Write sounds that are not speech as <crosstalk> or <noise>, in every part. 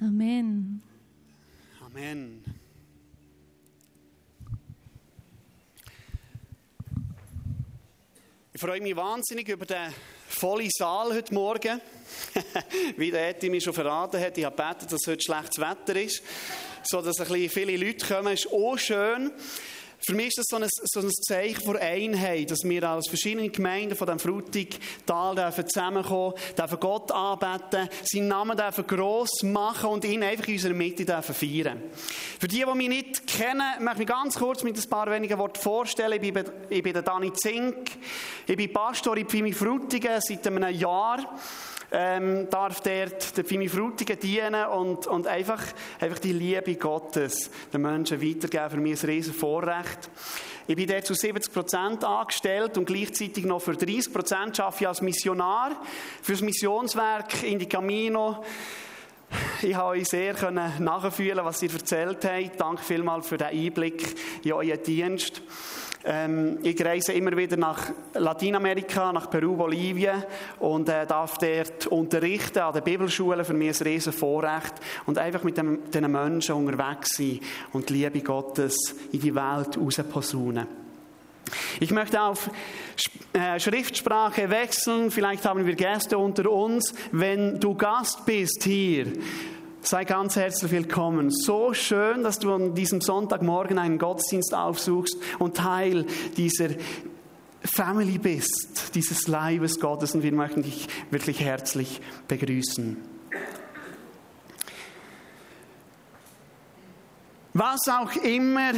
Amen. Amen. Ich freue mich wahnsinnig über den vollen Saal heute Morgen. <laughs> Wie der Eti mir schon verraten hat, ich habe gebeten, dass heute schlechtes Wetter ist, so dass ein bisschen viele Leute kommen. ist auch schön. Für mich ist das so ein, so ein Zeichen von Einheit, dass wir als verschiedene Gemeinden von dem Frutigtal zusammenkommen, dürfen Gott anbeten, seinen Namen dürfen gross machen und ihn einfach in unserer Mitte dürfen feiern. Für die, die mich nicht kennen, möchte ich mich ganz kurz mit ein paar wenigen Worten vorstellen. Ich bin, ich bin der Dani Zink, ich bin Pastor in Pfimi Frutigen seit einem Jahr ähm, darf dort der Fimi Frutigen dienen und, und einfach, einfach die Liebe Gottes den Menschen weitergeben. Für mich ein riesen Vorrecht. Ich bin dort zu 70 Prozent angestellt und gleichzeitig noch für 30 Prozent arbeite ich als Missionar fürs Missionswerk in die Camino. Ich habe euch sehr nachfühlen, was ihr erzählt habt. Danke vielmals für den Einblick in euren Dienst. Ähm, ich reise immer wieder nach Lateinamerika, nach Peru, Bolivien und äh, darf dort unterrichten an den Bibelschulen. Für mich ein riesen Vorrecht und einfach mit dem, diesen Menschen unterwegs sein und die Liebe Gottes in die Welt rausposaunen. Ich möchte auf äh, Schriftsprache wechseln. Vielleicht haben wir Gäste unter uns. Wenn du Gast bist hier, Sei ganz herzlich willkommen. So schön, dass du an diesem Sonntagmorgen einen Gottesdienst aufsuchst und Teil dieser Family bist, dieses Leibes Gottes und wir möchten dich wirklich herzlich begrüßen. Was auch immer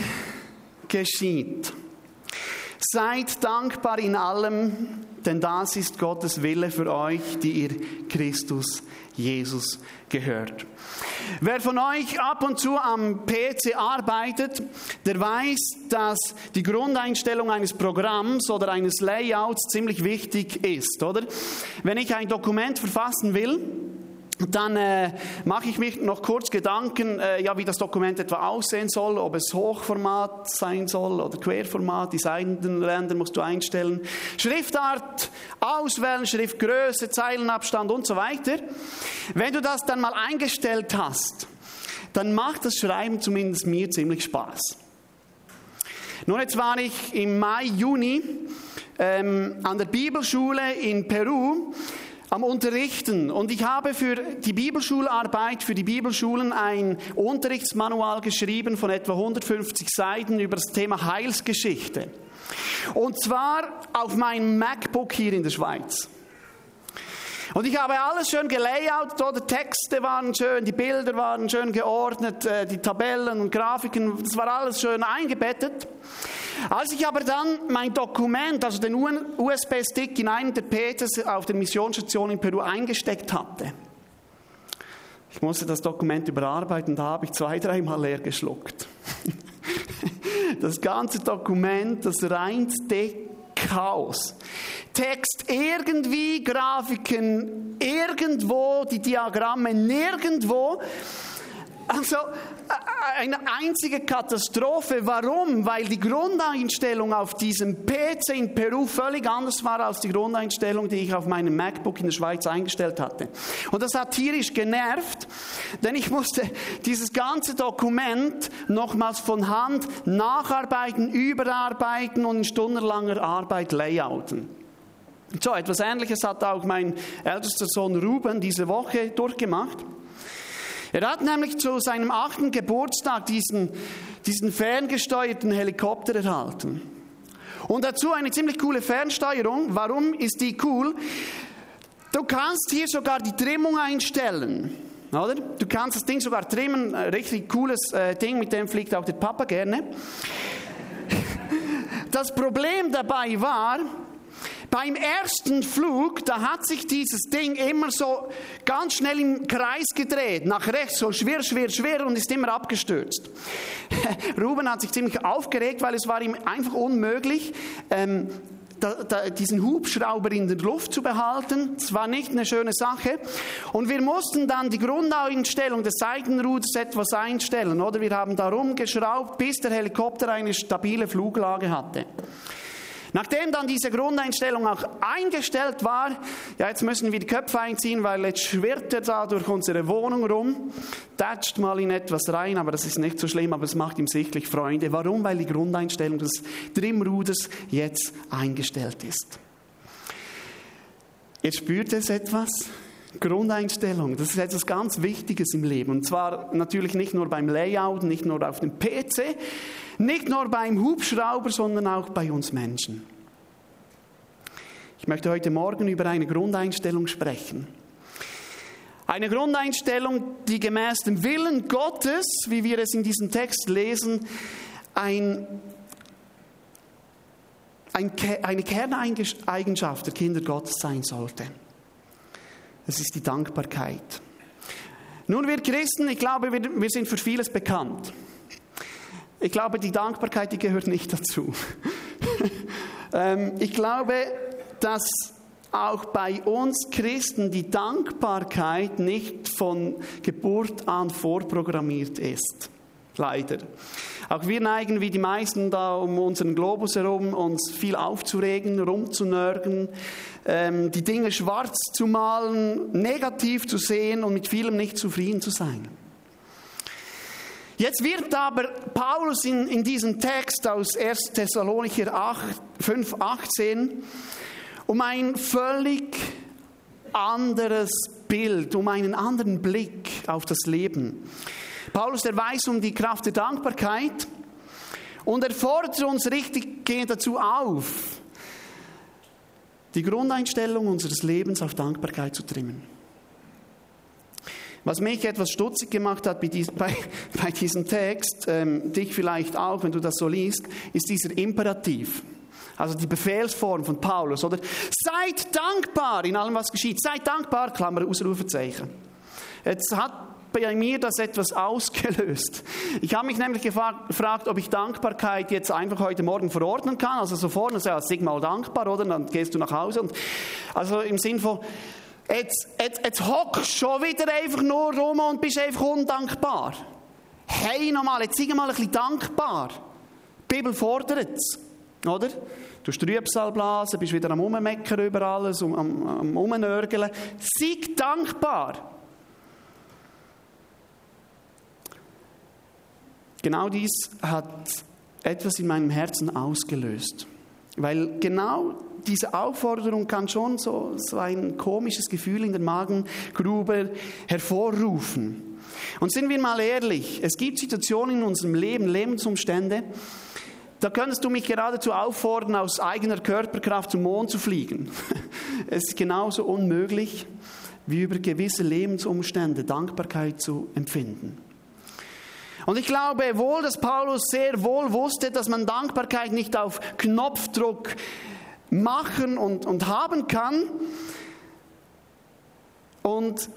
geschieht, seid dankbar in allem, denn das ist Gottes Wille für euch, die ihr Christus Jesus gehört. Wer von euch ab und zu am PC arbeitet, der weiß, dass die Grundeinstellung eines Programms oder eines Layouts ziemlich wichtig ist, oder? Wenn ich ein Dokument verfassen will, dann äh, mache ich mich noch kurz Gedanken, äh, ja, wie das Dokument etwa aussehen soll, ob es Hochformat sein soll oder Querformat, die Seitenränder musst du einstellen, Schriftart auswählen, Schriftgröße, Zeilenabstand und so weiter. Wenn du das dann mal eingestellt hast, dann macht das Schreiben zumindest mir ziemlich Spaß. Nun, jetzt war ich im Mai, Juni ähm, an der Bibelschule in Peru am Unterrichten. Und ich habe für die Bibelschularbeit, für die Bibelschulen ein Unterrichtsmanual geschrieben von etwa 150 Seiten über das Thema Heilsgeschichte. Und zwar auf meinem MacBook hier in der Schweiz. Und ich habe alles schön gelayoutet, oder Texte waren schön, die Bilder waren schön geordnet, äh, die Tabellen und Grafiken, das war alles schön eingebettet. Als ich aber dann mein Dokument, also den USB-Stick in einen der PCs auf der Missionsstation in Peru eingesteckt hatte, ich musste das Dokument überarbeiten, da habe ich zwei, dreimal leer geschluckt. <laughs> Das ganze Dokument, das reinste Chaos. Text irgendwie, Grafiken irgendwo, die Diagramme nirgendwo. Also äh, eine einzige Katastrophe. Warum? Weil die Grundeinstellung auf diesem PC in Peru völlig anders war als die Grundeinstellung, die ich auf meinem MacBook in der Schweiz eingestellt hatte. Und das hat tierisch genervt, denn ich musste dieses ganze Dokument nochmals von Hand nacharbeiten, überarbeiten und in stundenlanger Arbeit layouten. So, etwas Ähnliches hat auch mein ältester Sohn Ruben diese Woche durchgemacht. Er hat nämlich zu seinem achten Geburtstag diesen, diesen ferngesteuerten Helikopter erhalten. Und dazu eine ziemlich coole Fernsteuerung. Warum ist die cool? Du kannst hier sogar die Trimmung einstellen. Oder? Du kannst das Ding sogar trimmen. Richtig cooles äh, Ding, mit dem fliegt auch der Papa gerne. Das Problem dabei war, beim ersten Flug, da hat sich dieses Ding immer so ganz schnell im Kreis gedreht, nach rechts so schwer, schwer, schwer und ist immer abgestürzt. <laughs> Ruben hat sich ziemlich aufgeregt, weil es war ihm einfach unmöglich, ähm, da, da, diesen Hubschrauber in der Luft zu behalten. Das war nicht eine schöne Sache. Und wir mussten dann die Grundeinstellung des Seitenruders etwas einstellen, oder? Wir haben da rumgeschraubt, bis der Helikopter eine stabile Fluglage hatte. Nachdem dann diese Grundeinstellung auch eingestellt war, ja, jetzt müssen wir die Köpfe einziehen, weil jetzt schwirrt er da durch unsere Wohnung rum, tätscht mal in etwas rein, aber das ist nicht so schlimm, aber es macht ihm sichtlich Freunde. Warum? Weil die Grundeinstellung des Trimmruders jetzt eingestellt ist. Jetzt spürt es etwas. Grundeinstellung, das ist etwas ganz Wichtiges im Leben. Und zwar natürlich nicht nur beim Layout, nicht nur auf dem PC, nicht nur beim Hubschrauber, sondern auch bei uns Menschen. Ich möchte heute Morgen über eine Grundeinstellung sprechen. Eine Grundeinstellung, die gemäß dem Willen Gottes, wie wir es in diesem Text lesen, ein, ein, eine Kerneigenschaft der Kinder Gottes sein sollte. Das ist die Dankbarkeit. Nun, wir Christen, ich glaube, wir, wir sind für vieles bekannt. Ich glaube, die Dankbarkeit, die gehört nicht dazu. <laughs> ähm, ich glaube, dass auch bei uns Christen die Dankbarkeit nicht von Geburt an vorprogrammiert ist. Leider. Auch wir neigen wie die meisten da um unseren Globus herum, uns viel aufzuregen, rumzunörgen, ähm, die Dinge schwarz zu malen, negativ zu sehen und mit vielem nicht zufrieden zu sein. Jetzt wird aber Paulus in, in diesem Text aus 1 Thessalonicher 8, 5, 18 um ein völlig anderes Bild, um einen anderen Blick auf das Leben. Paulus, der weiß um die Kraft der Dankbarkeit und er fordert uns richtig dazu auf, die Grundeinstellung unseres Lebens auf Dankbarkeit zu trimmen. Was mich etwas stutzig gemacht hat <laughs> bei, bei diesem Text, ähm, dich vielleicht auch, wenn du das so liest, ist dieser Imperativ. Also die Befehlsform von Paulus, oder? Seid dankbar in allem, was geschieht. Seid dankbar, Klammer, Ausrufezeichen. Jetzt hat bei mir das etwas ausgelöst. Ich habe mich nämlich gefragt, ob ich Dankbarkeit jetzt einfach heute Morgen verordnen kann. Also so vorne, ja, sag mal dankbar, oder? Dann gehst du nach Hause. Und, also im Sinn von, Jetzt, jetzt, jetzt hockst schon wieder einfach nur rum und bist einfach undankbar. Hey, nochmal, jetzt sei mal ein bisschen dankbar. Die Bibel fordert es, oder? Du hast Trübsal blasen, bist wieder am Ummeckern über alles, am, am, am Umnörgeln. Sei dankbar. Genau dies hat etwas in meinem Herzen ausgelöst. Weil genau diese Aufforderung kann schon so, so ein komisches Gefühl in der Magengrube hervorrufen. Und sind wir mal ehrlich, es gibt Situationen in unserem Leben, Lebensumstände, da könntest du mich geradezu auffordern, aus eigener Körperkraft zum Mond zu fliegen. <laughs> Es ist genauso unmöglich, wie über gewisse Lebensumstände Dankbarkeit zu empfinden. Und ich glaube wohl, dass Paulus sehr wohl wusste, dass man Dankbarkeit nicht auf Knopfdruck machen und, und haben kann. Und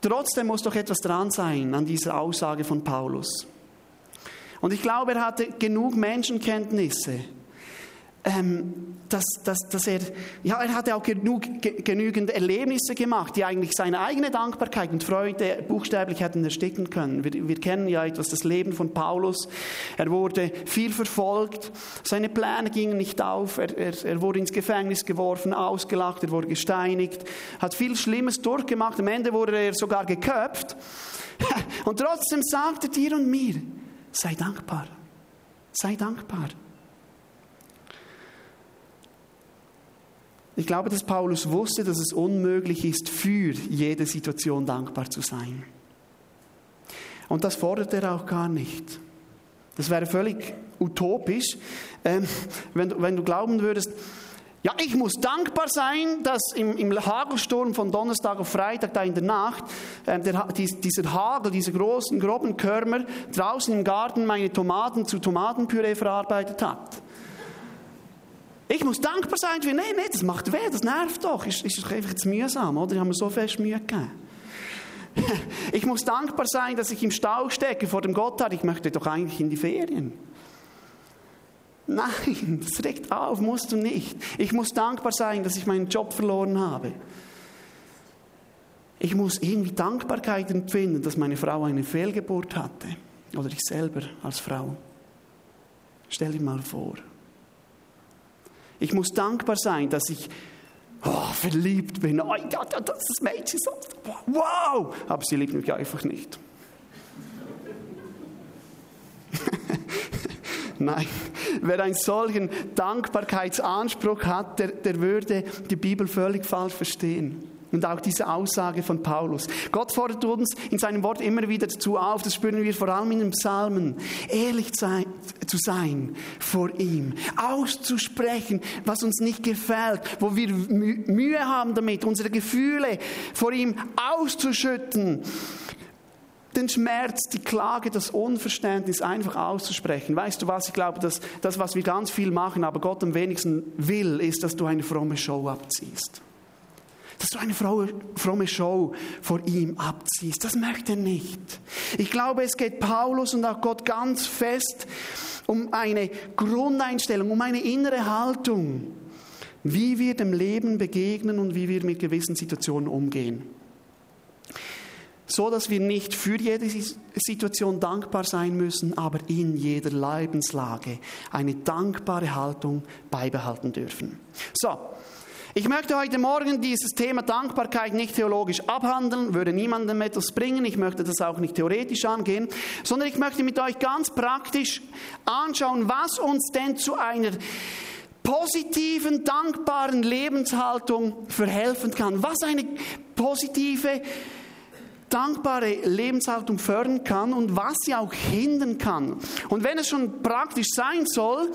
trotzdem muss doch etwas dran sein an dieser Aussage von Paulus. Und ich glaube, er hatte genug Menschenkenntnisse, ähm, dass, dass, dass er, ja, er hatte auch genug, genügend Erlebnisse gemacht, die eigentlich seine eigene Dankbarkeit und Freude buchstäblich hätten ersticken können. Wir, wir kennen ja etwas das Leben von Paulus. Er wurde viel verfolgt, seine Pläne gingen nicht auf, er, er, er wurde ins Gefängnis geworfen, ausgelacht, er wurde gesteinigt, hat viel Schlimmes durchgemacht, am Ende wurde er sogar geköpft. <laughs> Und trotzdem sagt er dir und mir, sei dankbar, sei dankbar. Ich glaube, dass Paulus wusste, dass es unmöglich ist, für jede Situation dankbar zu sein. Und das fordert er auch gar nicht. Das wäre völlig utopisch, ähm, wenn, du, glauben würdest, ja, ich muss dankbar sein, dass im, im Hagelsturm von Donnerstag auf Freitag, da in der Nacht, äh, der, dieser Hagel, diese großen, groben Körmer draußen im Garten meine Tomaten zu Tomatenpüree verarbeitet hat. Ich muss dankbar sein für, nein, nein, das macht weh, das nervt doch, ist, ist einfach zu mühsam, oder? Ich habe mir so fest Mühe gegeben. <laughs> Ich muss dankbar sein, dass ich im Stau stecke vor dem Gotthard. Ich möchte doch eigentlich in die Ferien. Nein, <laughs> das regt auf, musst du nicht. Ich muss dankbar sein, dass ich meinen Job verloren habe. Ich muss irgendwie Dankbarkeit empfinden, dass meine Frau eine Fehlgeburt hatte. Oder ich selber als Frau. Stell dir mal vor. Ich muss dankbar sein, dass ich oh, verliebt bin. Oh, ja, das ist Mädchen. Wow! Aber sie liebt mich einfach nicht. <laughs> Nein, wer einen solchen Dankbarkeitsanspruch hat, der, der würde die Bibel völlig falsch verstehen. Und auch diese Aussage von Paulus. Gott fordert uns in seinem Wort immer wieder dazu auf, das spüren wir vor allem in den Psalmen, ehrlich zu sein vor ihm, auszusprechen, was uns nicht gefällt, wo wir Mühe haben damit, unsere Gefühle vor ihm auszuschütten den Schmerz, die Klage, das Unverständnis einfach auszusprechen. Weißt du was? Ich glaube, dass das, was wir ganz viel machen, aber Gott am wenigsten will, ist, dass du eine fromme Show abziehst. Dass du eine fromme Show vor ihm abziehst. Das möchte er nicht. Ich glaube, es geht Paulus und auch Gott ganz fest um eine Grundeinstellung, um eine innere Haltung, wie wir dem Leben begegnen und wie wir mit gewissen Situationen umgehen so dass wir nicht für jede Situation dankbar sein müssen, aber in jeder Lebenslage eine dankbare Haltung beibehalten dürfen. So, ich möchte heute Morgen dieses Thema Dankbarkeit nicht theologisch abhandeln, würde niemandem etwas bringen, ich möchte das auch nicht theoretisch angehen, sondern ich möchte mit euch ganz praktisch anschauen, was uns denn zu einer positiven, dankbaren Lebenshaltung verhelfen kann, was eine positive dankbare Lebenshaltung fördern kann und was sie auch hindern kann. Und wenn es schon praktisch sein soll,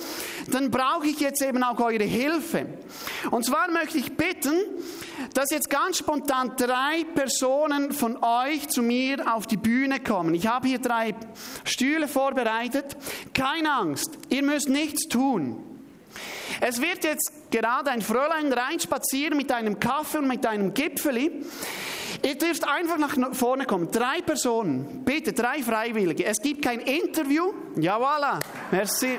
dann brauche ich jetzt eben auch eure Hilfe. Und zwar möchte ich bitten, dass jetzt ganz spontan drei Personen von euch zu mir auf die Bühne kommen. Ich habe hier drei Stühle vorbereitet. Keine Angst, ihr müsst nichts tun. Es wird jetzt gerade ein Fräulein reinspazieren mit einem Kaffee und mit einem Gipfeli. Ihr dürft einfach nach vorne kommen. Drei Personen. Bitte, drei Freiwillige. Es gibt kein Interview. Ja, voilà. Merci.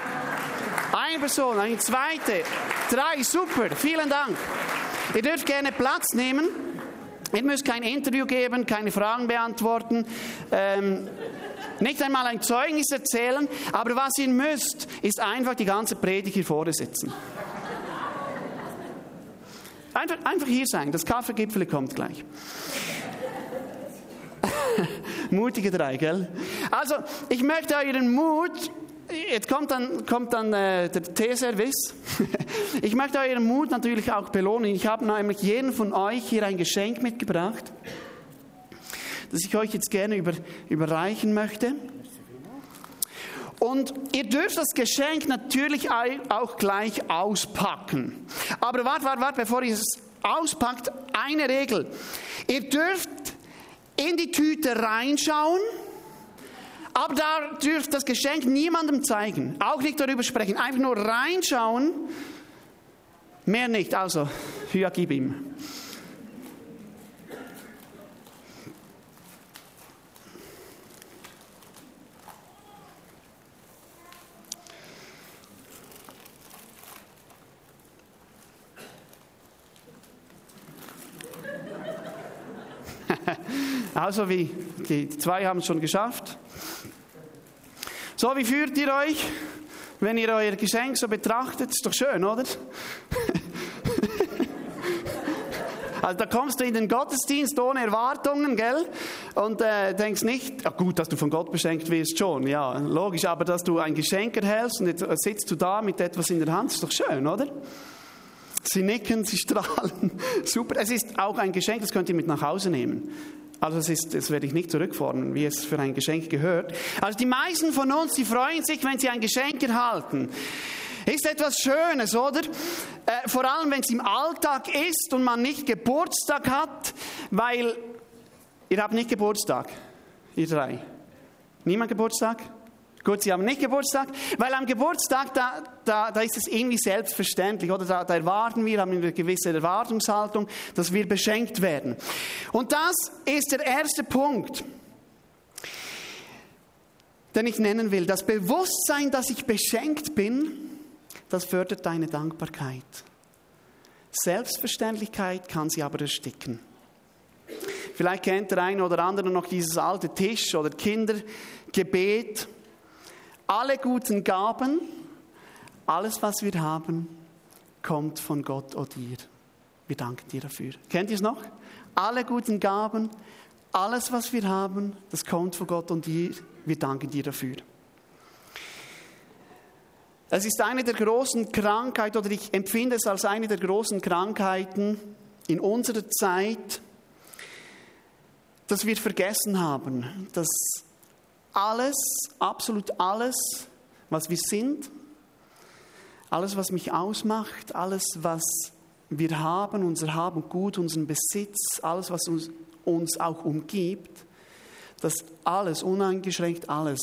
Eine Person, eine zweite. Drei, super. Vielen Dank. Ihr dürft gerne Platz nehmen. Ihr müsst kein Interview geben, keine Fragen beantworten. Ähm, nicht einmal ein Zeugnis erzählen, aber was ihr müsst, ist einfach die ganze Predigt hier vorne sitzen. Einfach, einfach hier sein, das Kaffeegipfel kommt gleich. Mutige drei, gell? Also, ich möchte euren Mut, jetzt kommt dann, kommt dann äh, der Teeservice. <laughs> ich möchte euren Mut natürlich auch belohnen. Ich habe nämlich jeden von euch hier ein Geschenk mitgebracht, das ich euch jetzt gerne über, überreichen möchte. Und ihr dürft das Geschenk natürlich auch gleich auspacken. Aber warte, warte, warte, bevor ihr es auspackt, eine Regel. Ihr dürft in die Tüte reinschauen, aber da dürft das Geschenk niemandem zeigen, auch nicht darüber sprechen, einfach nur reinschauen, mehr nicht. Also, ja, gib ihm. <laughs> Also wie, die zwei haben es schon geschafft. So, wie fühlt ihr euch, wenn ihr euer Geschenk so betrachtet? Ist doch schön, oder? <laughs> Also da kommst du in den Gottesdienst ohne Erwartungen, gell? Und äh, denkst nicht, ja gut, dass du von Gott beschenkt wirst, schon, ja, logisch, aber dass du ein Geschenk erhältst und jetzt sitzt du da mit etwas in der Hand, ist doch schön, oder? Sie nicken, sie strahlen, <laughs> super. Es ist auch ein Geschenk, das könnt ihr mit nach Hause nehmen. Also das, ist, das werde ich nicht zurückfordern, wie es für ein Geschenk gehört. Also die meisten von uns, die freuen sich, wenn sie ein Geschenk erhalten. Ist etwas Schönes, oder? Äh, vor allem, wenn es im Alltag ist und man nicht Geburtstag hat, weil ihr habt nicht Geburtstag, ihr drei. Niemand Geburtstag? Gut, Sie haben nicht Geburtstag, weil am Geburtstag, da, da, da ist es irgendwie selbstverständlich, oder? Da, da erwarten wir, haben eine gewisse Erwartungshaltung, dass wir beschenkt werden. Und das ist der erste Punkt, den ich nennen will. Das Bewusstsein, dass ich beschenkt bin, das fördert deine Dankbarkeit. Selbstverständlichkeit kann sie aber ersticken. Vielleicht kennt der eine oder andere noch dieses alte Tisch- oder Kindergebet alle guten Gaben, alles, was wir haben, kommt von Gott oder dir. Wir danken dir dafür. Kennt ihr es noch? Alle guten Gaben, alles, was wir haben, das kommt von Gott und dir. Wir danken dir dafür. Es ist eine der großen Krankheiten, oder ich empfinde es als eine der großen Krankheiten in unserer Zeit, dass wir vergessen haben, dass alles, absolut alles, was wir sind, alles, was mich ausmacht, alles, was wir haben, unser Haben Gut, unseren Besitz, alles, was uns, uns auch umgibt, dass alles, uneingeschränkt alles,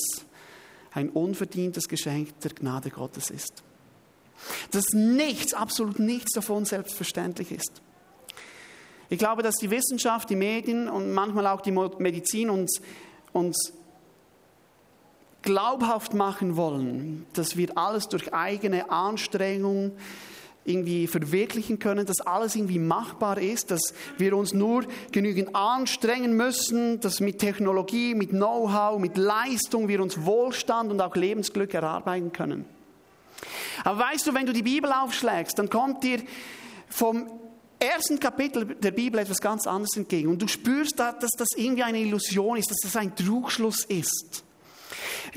ein unverdientes Geschenk der Gnade Gottes ist. Dass nichts, absolut nichts davon selbstverständlich ist. Ich glaube, dass die Wissenschaft, die Medien und manchmal auch die Medizin uns, uns glaubhaft machen wollen, dass wir alles durch eigene Anstrengung irgendwie verwirklichen können, dass alles irgendwie machbar ist, dass wir uns nur genügend anstrengen müssen, dass mit Technologie, mit Know-how, mit Leistung wir uns Wohlstand und auch Lebensglück erarbeiten können. Aber weißt du, wenn du die Bibel aufschlägst, dann kommt dir vom ersten Kapitel der Bibel etwas ganz anderes entgegen. Und du spürst, dass das irgendwie eine Illusion ist, dass das ein Trugschluss ist.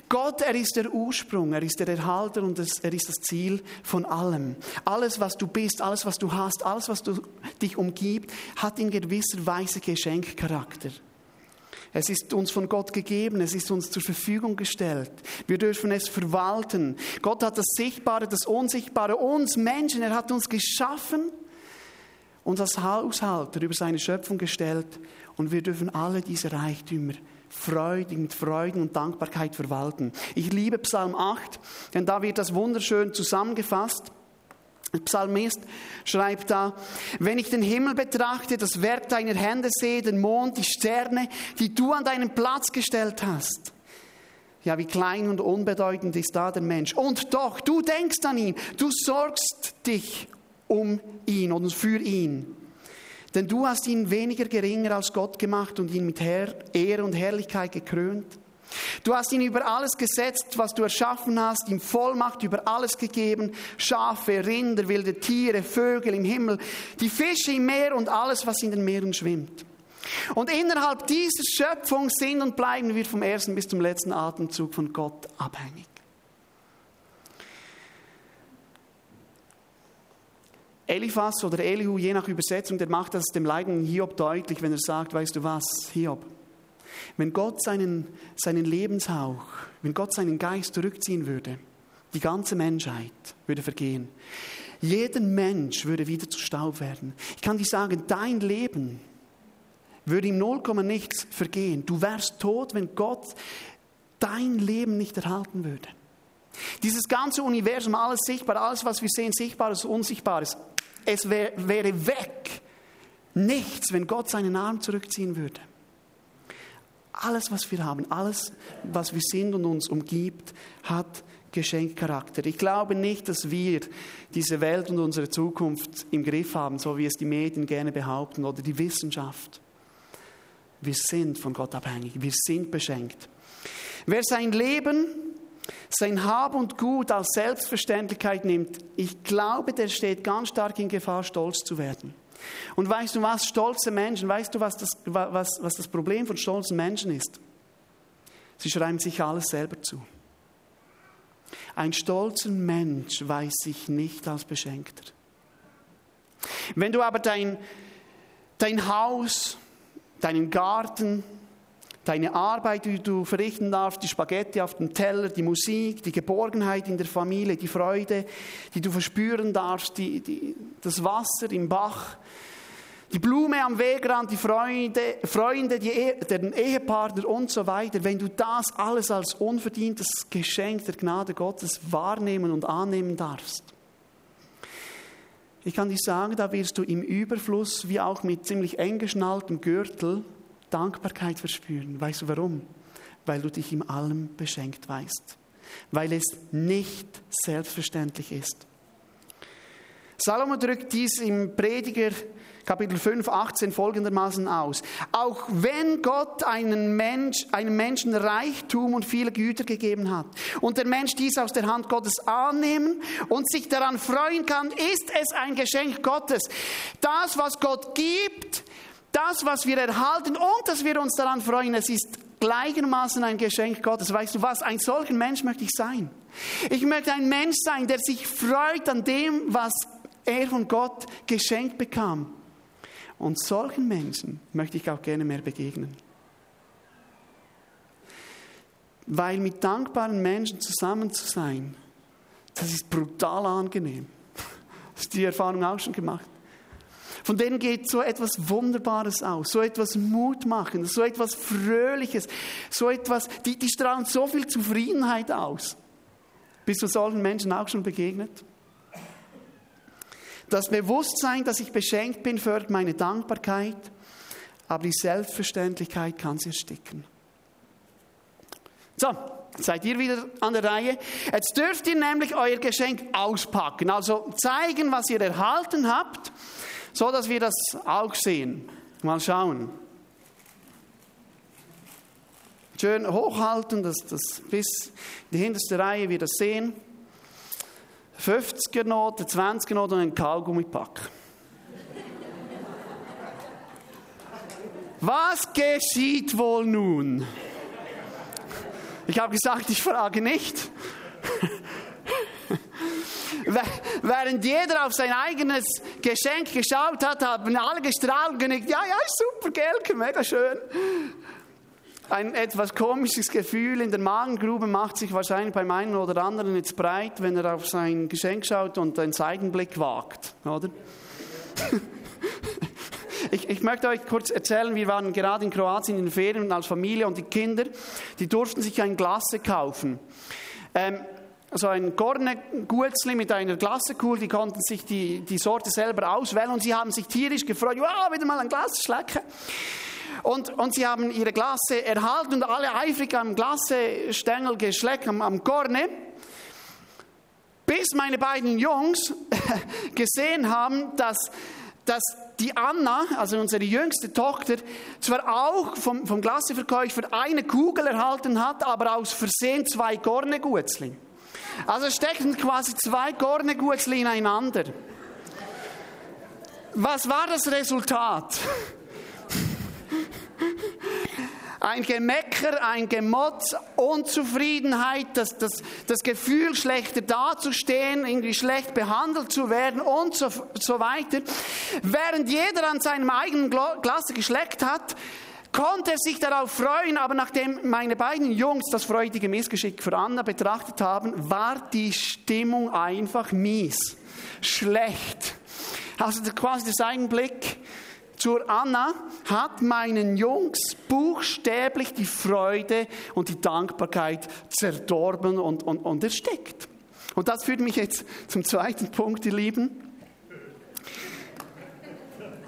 Gott, er ist der Ursprung, er ist der Erhalter und er ist das Ziel von allem. Alles, was du bist, alles, was du hast, alles, was du, dich umgibt, hat in gewisser Weise Geschenkcharakter. Es ist uns von Gott gegeben, es ist uns zur Verfügung gestellt. Wir dürfen es verwalten. Gott hat das Sichtbare, das Unsichtbare, uns Menschen, er hat uns geschaffen uns als Haushalter über seine Schöpfung gestellt und wir dürfen alle diese Reichtümer freudig, mit Freuden und Dankbarkeit verwalten. Ich liebe Psalm 8, denn da wird das wunderschön zusammengefasst. Der Psalmist schreibt da, wenn ich den Himmel betrachte, das Werk deiner Hände sehe, den Mond, die Sterne, die du an deinen Platz gestellt hast. Ja, wie klein und unbedeutend ist da der Mensch. Und doch, du denkst an ihn, du sorgst dich um ihn und für ihn. Denn du hast ihn weniger geringer als Gott gemacht und ihn mit Ehre und Herrlichkeit gekrönt. Du hast ihn über alles gesetzt, was du erschaffen hast, ihm Vollmacht über alles gegeben, Schafe, Rinder, wilde Tiere, Vögel im Himmel, die Fische im Meer und alles, was in den Meeren schwimmt. Und innerhalb dieser Schöpfung sind und bleiben wir vom ersten bis zum letzten Atemzug von Gott abhängig. Eliphas oder Elihu, je nach Übersetzung, der macht das dem leidenden Hiob deutlich, wenn er sagt, weißt du was, Hiob, wenn Gott seinen, seinen Lebenshauch, wenn Gott seinen Geist zurückziehen würde, die ganze Menschheit würde vergehen. Jeder Mensch würde wieder zu Staub werden. Ich kann dir sagen, dein Leben würde im Nullkomma nichts vergehen. Du wärst tot, wenn Gott dein Leben nicht erhalten würde. Dieses ganze Universum, alles sichtbar, alles, was wir sehen, Sichtbares, Unsichtbares, es wär, wäre weg. Nichts, wenn Gott seinen Arm zurückziehen würde. Alles, was wir haben, alles, was wir sind und uns umgibt, hat Geschenkcharakter. Ich glaube nicht, dass wir diese Welt und unsere Zukunft im Griff haben, so wie es die Medien gerne behaupten oder die Wissenschaft. Wir sind von Gott abhängig, wir sind beschenkt. Wer sein Leben sein Hab und Gut als Selbstverständlichkeit nimmt, ich glaube, der steht ganz stark in Gefahr, stolz zu werden. Und weißt du was, stolze Menschen, weißt du, was das, was, was das Problem von stolzen Menschen ist? Sie schreiben sich alles selber zu. Ein stolzer Mensch weiß sich nicht als Beschenkter. Wenn du aber dein, dein Haus, deinen Garten, deine Arbeit, die du verrichten darfst, die Spaghetti auf dem Teller, die Musik, die Geborgenheit in der Familie, die Freude, die du verspüren darfst, die, die, das Wasser im Bach, die Blume am Wegrand, die Freunde, Freunde die e den Ehepartner und so weiter. Wenn du das alles als unverdientes Geschenk der Gnade Gottes wahrnehmen und annehmen darfst, ich kann dir sagen, da wirst du im Überfluss, wie auch mit ziemlich eng geschnalltem Gürtel, Dankbarkeit verspüren. Weißt du warum? Weil du dich in allem beschenkt weißt. Weil es nicht selbstverständlich ist. Salomo drückt dies im Prediger Kapitel 5, 18 folgendermaßen aus. Auch wenn Gott einen Mensch, einem Menschen Reichtum und viele Güter gegeben hat und der Mensch dies aus der Hand Gottes annehmen und sich daran freuen kann, ist es ein Geschenk Gottes. Das, was Gott gibt, das, was wir erhalten und dass wir uns daran freuen, es ist gleichermaßen ein Geschenk Gottes. Weißt du was? Ein solcher Mensch möchte ich sein. Ich möchte ein Mensch sein, der sich freut an dem, was er von Gott geschenkt bekam. Und solchen Menschen möchte ich auch gerne mehr begegnen. Weil mit dankbaren Menschen zusammen zu sein, das ist brutal angenehm. Hast du die Erfahrung auch schon gemacht? Von denen geht so etwas Wunderbares aus, so etwas Mutmachendes, so etwas Fröhliches, so etwas, die, die strahlen so viel Zufriedenheit aus. Bist du solchen Menschen auch schon begegnet? Das Bewusstsein, dass ich beschenkt bin, fördert meine Dankbarkeit, aber die Selbstverständlichkeit kann sie ersticken. So, seid ihr wieder an der Reihe. Jetzt dürft ihr nämlich euer Geschenk auspacken, also zeigen, was ihr erhalten habt, so dass wir das auch sehen. Mal schauen. Schön hochhalten, dass das bis die hinterste Reihe wir das sehen. 50er Note, 20er Note und ein Kaugummipack. Was geschieht wohl nun? Ich habe gesagt, ich frage nicht. <laughs> Während jeder auf sein eigenes Geschenk geschaut hat, haben alle gestrahlt und genickt. Ja, ja, super, Gelke, mega schön. Ein etwas komisches Gefühl in der Magengrube macht sich wahrscheinlich beim einen oder anderen jetzt breit, wenn er auf sein Geschenk schaut und einen Seitenblick wagt, oder? <laughs> Ich, ich, möchte euch kurz erzählen, wir waren gerade in Kroatien in den Ferien als Familie und die Kinder, die durften sich ein Glasse kaufen. Ähm, also ein Gorne Guetzli mit einer Glassekuhl, die konnten sich die, die Sorte selber auswählen und sie haben sich tierisch gefreut, wow, wieder mal ein Glas schlecken. Und, und sie haben ihre Glasse erhalten und alle eifrig am Glassestängel geschleckt, am, am Korne, bis meine beiden Jungs <laughs> gesehen haben, dass, dass die Anna, also unsere jüngste Tochter, zwar auch vom, vom Glasseverkäufer eine Kugel erhalten hat, aber aus Versehen zwei Gornegutzli. Also stecken quasi zwei Gornegutzli ineinander. Was war das Resultat? Ein Gemecker, ein Gemotz, Unzufriedenheit, das, das, das Gefühl, schlechter dazustehen, irgendwie schlecht behandelt zu werden und so, so weiter. Während jeder an seinem eigenen Glas geschleckt hat, konnte sich darauf freuen, aber nachdem meine beiden Jungs das freudige Missgeschick für Anna betrachtet haben, war die Stimmung einfach mies, schlecht. Also quasi der Seitenblick zur Anna hat meinen Jungs buchstäblich die Freude und die Dankbarkeit zerdorben und, und, und erstickt. Und das führt mich jetzt zum zweiten Punkt, ihr Lieben.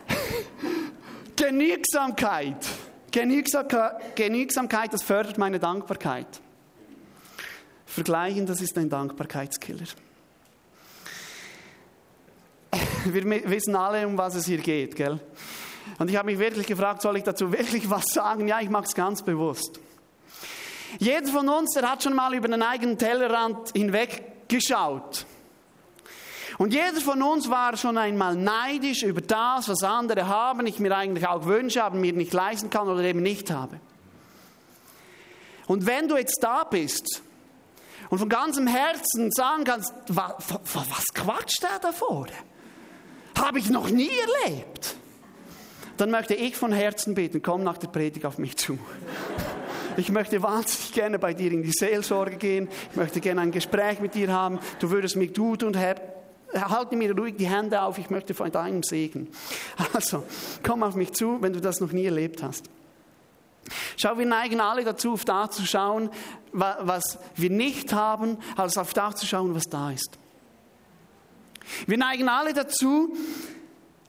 <laughs> Genügsamkeit. Genügsamkeit, das fördert meine Dankbarkeit. Vergleichen, das ist ein Dankbarkeitskiller. <laughs> Wir wissen alle, um was es hier geht, gell? Und ich habe mich wirklich gefragt, soll ich dazu wirklich was sagen? Ja, ich mache es ganz bewusst. Jeder von uns, der hat schon mal über den eigenen Tellerrand hinweg geschaut. Und jeder von uns war schon einmal neidisch über das, was andere haben, ich mir eigentlich auch wünsche, aber mir nicht leisten kann oder eben nicht habe. Und wenn du jetzt da bist und von ganzem Herzen sagen kannst, was, was quatscht der da vorne? Habe ich noch nie erlebt dann möchte ich von Herzen beten, komm nach der Predigt auf mich zu. <laughs> Ich möchte wahnsinnig gerne bei dir in die Seelsorge gehen. Ich möchte gerne ein Gespräch mit dir haben. Du würdest mich gut und halte mir ruhig die Hände auf. Ich möchte von deinem Segen. Also, komm auf mich zu, wenn du das noch nie erlebt hast. Schau, wir neigen alle dazu, auf das zu schauen, was wir nicht haben, als auf das zu schauen, was da ist. Wir neigen alle dazu,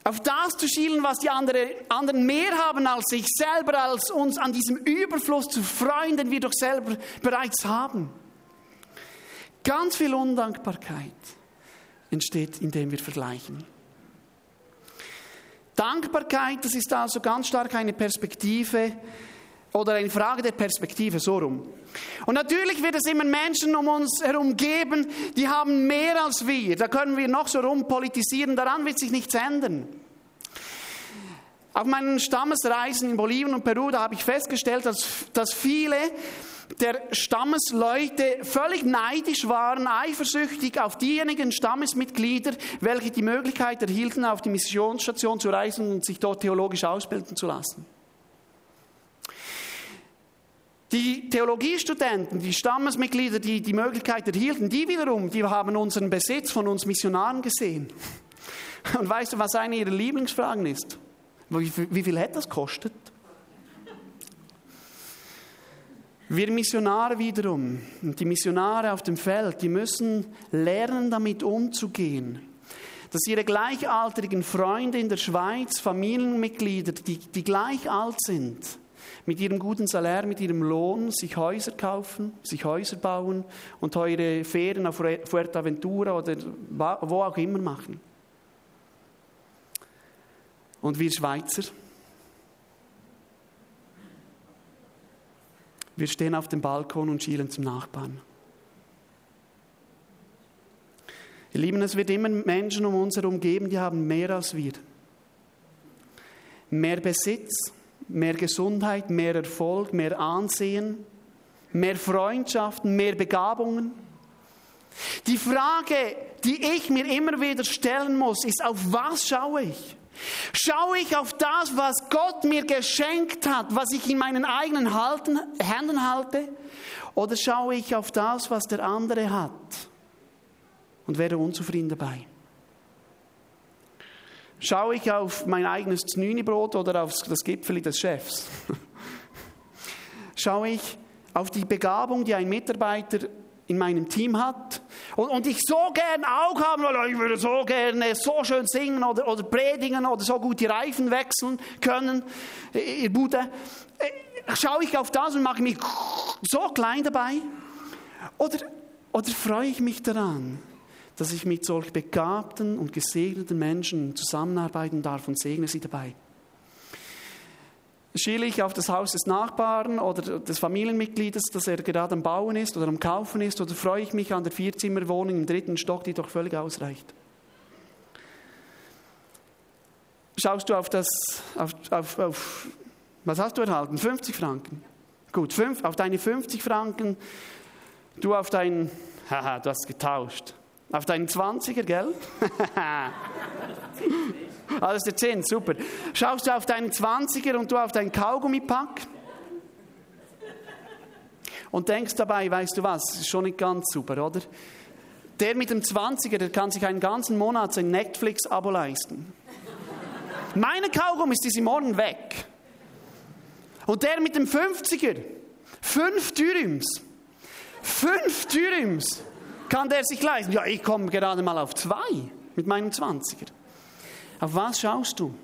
auf das zu schielen, was die andere, anderen mehr haben als sich selber, als uns an diesem Überfluss zu freuen, den wir doch selber bereits haben. Ganz viel Undankbarkeit entsteht, indem wir vergleichen. Dankbarkeit, das ist also ganz stark eine Perspektive oder eine Frage der Perspektive, so rum. Und natürlich wird es immer Menschen um uns herum geben, die haben mehr als wir. Da können wir noch so rumpolitisieren, daran wird sich nichts ändern. Auf meinen Stammesreisen in Bolivien und Peru, da habe ich festgestellt, dass, dass viele der Stammesleute völlig neidisch waren, eifersüchtig auf diejenigen Stammesmitglieder, welche die Möglichkeit erhielten, auf die Missionsstation zu reisen und sich dort theologisch ausbilden zu lassen. Die Theologiestudenten, die Stammesmitglieder, die die Möglichkeit erhielten, die wiederum, die haben unseren Besitz von uns Missionaren gesehen. Und weißt du, was eine ihrer Lieblingsfragen ist? Wie viel, wie viel hätte das kostet? Wir Missionare wiederum, die Missionare auf dem Feld, die müssen lernen, damit umzugehen. Dass ihre gleichaltrigen Freunde in der Schweiz, Familienmitglieder, die, die gleich alt sind, mit ihrem guten Salär, mit ihrem Lohn sich Häuser kaufen, sich Häuser bauen und teure Ferien auf Fuerteventura oder wo auch immer machen. Und wir Schweizer, wir stehen auf dem Balkon und schielen zum Nachbarn. Ihr Lieben, es wird immer Menschen um uns herum geben, die haben mehr als wir. Mehr Besitz, mehr Gesundheit, mehr Erfolg, mehr Ansehen, mehr Freundschaften, mehr Begabungen. Die Frage, die ich mir immer wieder stellen muss, ist, auf was schaue ich? Schaue ich auf das, was Gott mir geschenkt hat, was ich in meinen eigenen Händen halte, oder schaue ich auf das, was der andere hat und werde unzufrieden dabei? Schaue ich auf mein eigenes Znünibrot oder auf das Gipfeli des Chefs? <laughs> Schaue ich auf die Begabung, die ein Mitarbeiter in meinem Team hat und, und ich so gern auch haben will, ich würde so gerne so schön singen oder, oder predigen oder so gut die Reifen wechseln können, ihr Bude, äh, schaue ich auf das und mache mich so klein dabei? Oder, oder freue ich mich daran, dass ich mit solch begabten und gesegneten Menschen zusammenarbeiten darf und segne sie dabei? Schiele ich auf das Haus des Nachbarn oder des Familienmitgliedes, das er gerade am Bauen ist oder am Kaufen ist, oder freue ich mich an der Vierzimmerwohnung im dritten Stock, die doch völlig ausreicht? Schaust du auf das, auf, auf, auf was hast du erhalten? 50 Franken. Gut, fünf, auf deine 50 Franken, du auf deinen, haha, du hast getauscht. Auf deinen 20er, gell? <laughs> Das ist der 10, super. Schaust du auf deinen 20er und du auf deinen Kaugummipack und denkst dabei, weißt du was, ist schon nicht ganz super, oder? Der mit dem 20er, der kann sich einen ganzen Monat sein Netflix-Abo leisten. Meine Kaugummis, die sind morgen weg. Und der mit dem 50er, fünf Dürüms, fünf Dürüms kann der sich leisten. Ja, ich komme gerade mal auf zwei mit meinem 20er. Auf was schaust du?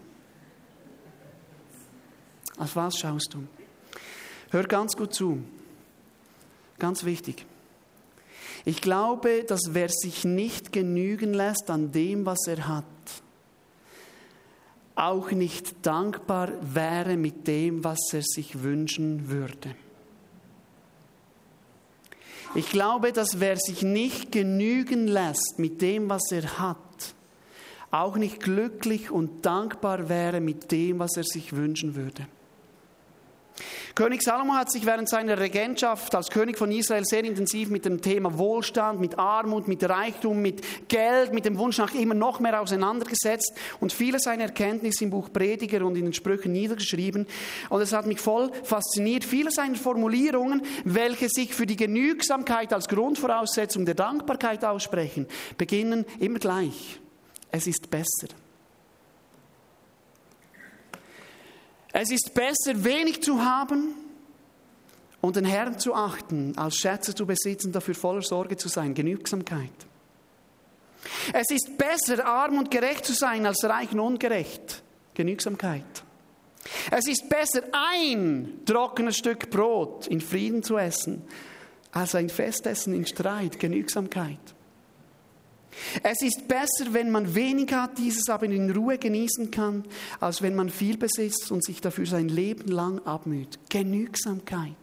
Auf was schaust du? Hör ganz gut zu. Ganz wichtig. Ich glaube, dass wer sich nicht genügen lässt an dem, was er hat, auch nicht dankbar wäre mit dem, was er sich wünschen würde. Ich glaube, dass wer sich nicht genügen lässt mit dem, was er hat, auch nicht glücklich und dankbar wäre mit dem, was er sich wünschen würde. König Salomo hat sich während seiner Regentschaft als König von Israel sehr intensiv mit dem Thema Wohlstand, mit Armut, mit Reichtum, mit Geld, mit dem Wunsch nach immer noch mehr auseinandergesetzt und viele seiner Erkenntnisse im Buch Prediger und in den Sprüchen niedergeschrieben. Und es hat mich voll fasziniert. Viele seiner Formulierungen, welche sich für die Genügsamkeit als Grundvoraussetzung der Dankbarkeit aussprechen, beginnen immer gleich. Es ist besser. Es ist besser, wenig zu haben und den Herrn zu achten, als Schätze zu besitzen, dafür voller Sorge zu sein. Genügsamkeit. Es ist besser, arm und gerecht zu sein, als reich und ungerecht. Genügsamkeit. Es ist besser, ein trockenes Stück Brot in Frieden zu essen, als ein Festessen in Streit. Genügsamkeit. Es ist besser, wenn man wenig hat, dieses aber in Ruhe genießen kann, als wenn man viel besitzt und sich dafür sein Leben lang abmüht. Genügsamkeit.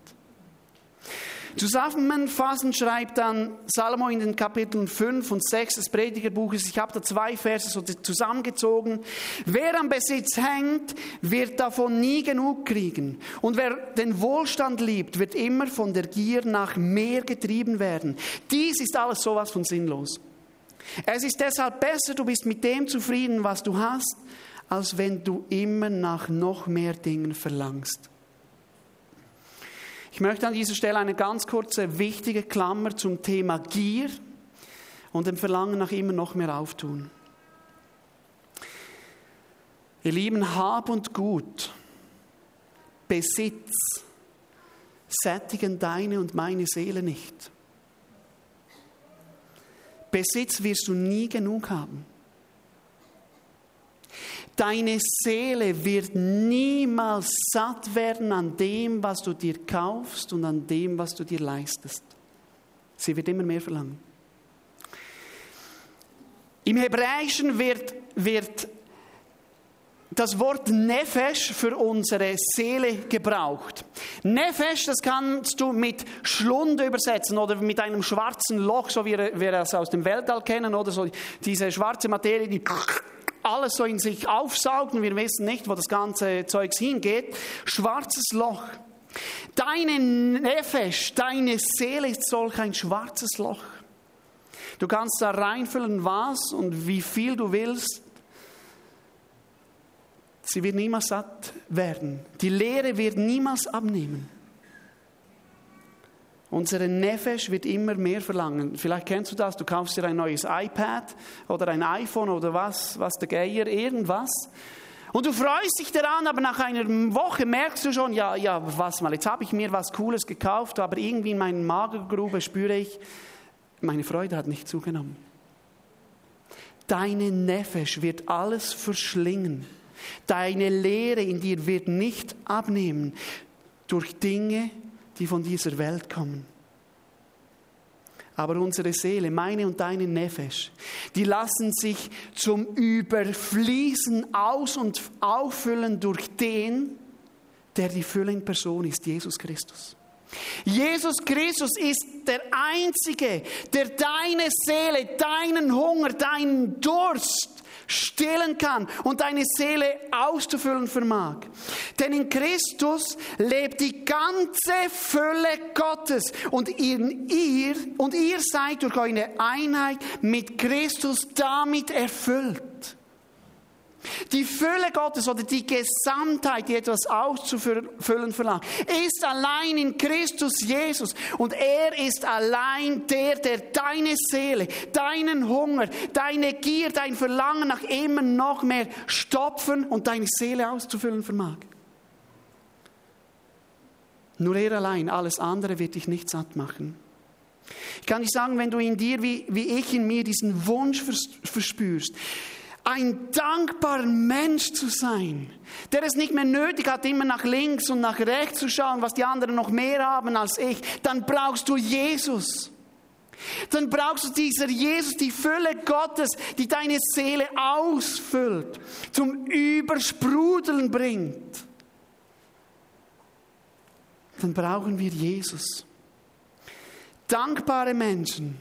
Zusammenfassend schreibt dann Salomo in den Kapiteln 5 und 6 des Predigerbuches, ich habe da zwei Verse so zusammengezogen, wer am Besitz hängt, wird davon nie genug kriegen. Und wer den Wohlstand liebt, wird immer von der Gier nach mehr getrieben werden. Dies ist alles sowas von sinnlos. Es ist deshalb besser, du bist mit dem zufrieden, was du hast, als wenn du immer nach noch mehr Dingen verlangst. Ich möchte an dieser Stelle eine ganz kurze, wichtige Klammer zum Thema Gier und dem Verlangen nach immer noch mehr auftun. Ihr Lieben, Hab und Gut, Besitz sättigen deine und meine Seele nicht. Besitz wirst du nie genug haben. Deine Seele wird niemals satt werden an dem, was du dir kaufst und an dem, was du dir leistest. Sie wird immer mehr verlangen. Im Hebräischen wird, wird das Wort Nefesh für unsere Seele gebraucht. Nefesh, das kannst du mit Schlund übersetzen oder mit einem schwarzen Loch, so wie wir es aus dem Weltall kennen, oder so diese schwarze Materie, die alles so in sich aufsaugt und wir wissen nicht, wo das ganze Zeugs hingeht. Schwarzes Loch. Deine Nefesh, deine Seele ist solch ein schwarzes Loch. Du kannst da reinfüllen, was und wie viel du willst. Sie wird niemals satt werden. Die Leere wird niemals abnehmen. Unsere Nefesh wird immer mehr verlangen. Vielleicht kennst du das, du kaufst dir ein neues iPad oder ein iPhone oder was, was der Geier, irgendwas. Und du freust dich daran, aber nach einer Woche merkst du schon, ja, ja, was mal, jetzt habe ich mir was Cooles gekauft, aber irgendwie in meiner Magergrube spüre ich, meine Freude hat nicht zugenommen. Deine Nefesh wird alles verschlingen. Deine Lehre in dir wird nicht abnehmen durch Dinge, die von dieser Welt kommen. Aber unsere Seele, meine und deine Nefesh, die lassen sich zum Überfließen aus und auffüllen durch den, der die Fülle in Person ist, Jesus Christus. Jesus Christus ist der Einzige, der deine Seele, deinen Hunger, deinen Durst stillen kann und deine Seele auszufüllen vermag. Denn in Christus lebt die ganze Fülle Gottes und in ihr und ihr seid durch eure Einheit mit Christus damit erfüllt. Die Fülle Gottes oder die Gesamtheit, die etwas auszufüllen verlangt, ist allein in Christus Jesus. Und er ist allein der, der deine Seele, deinen Hunger, deine Gier, dein Verlangen nach immer noch mehr stopfen und deine Seele auszufüllen vermag. Nur er allein, alles andere wird dich nicht satt machen. Ich kann nicht sagen, wenn du in dir, wie, wie ich in mir, diesen Wunsch verspürst, ein dankbarer Mensch zu sein, der es nicht mehr nötig hat, immer nach links und nach rechts zu schauen, was die anderen noch mehr haben als ich, dann brauchst du Jesus. Dann brauchst du dieser Jesus, die Fülle Gottes, die deine Seele ausfüllt, zum Übersprudeln bringt. Dann brauchen wir Jesus. Dankbare Menschen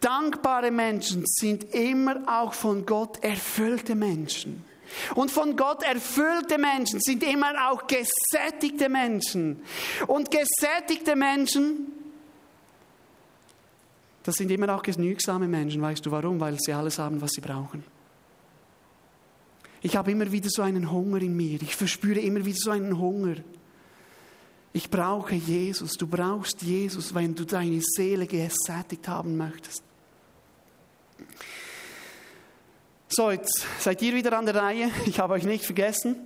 Dankbare Menschen sind immer auch von Gott erfüllte Menschen. Und von Gott erfüllte Menschen sind immer auch gesättigte Menschen. Und gesättigte Menschen, das sind immer auch genügsame Menschen. Weißt du warum? Weil sie alles haben, was sie brauchen. Ich habe immer wieder so einen Hunger in mir. Ich verspüre immer wieder so einen Hunger. Ich brauche Jesus. Du brauchst Jesus, wenn du deine Seele gesättigt haben möchtest. So, jetzt seid ihr wieder an der Reihe. Ich habe euch nicht vergessen.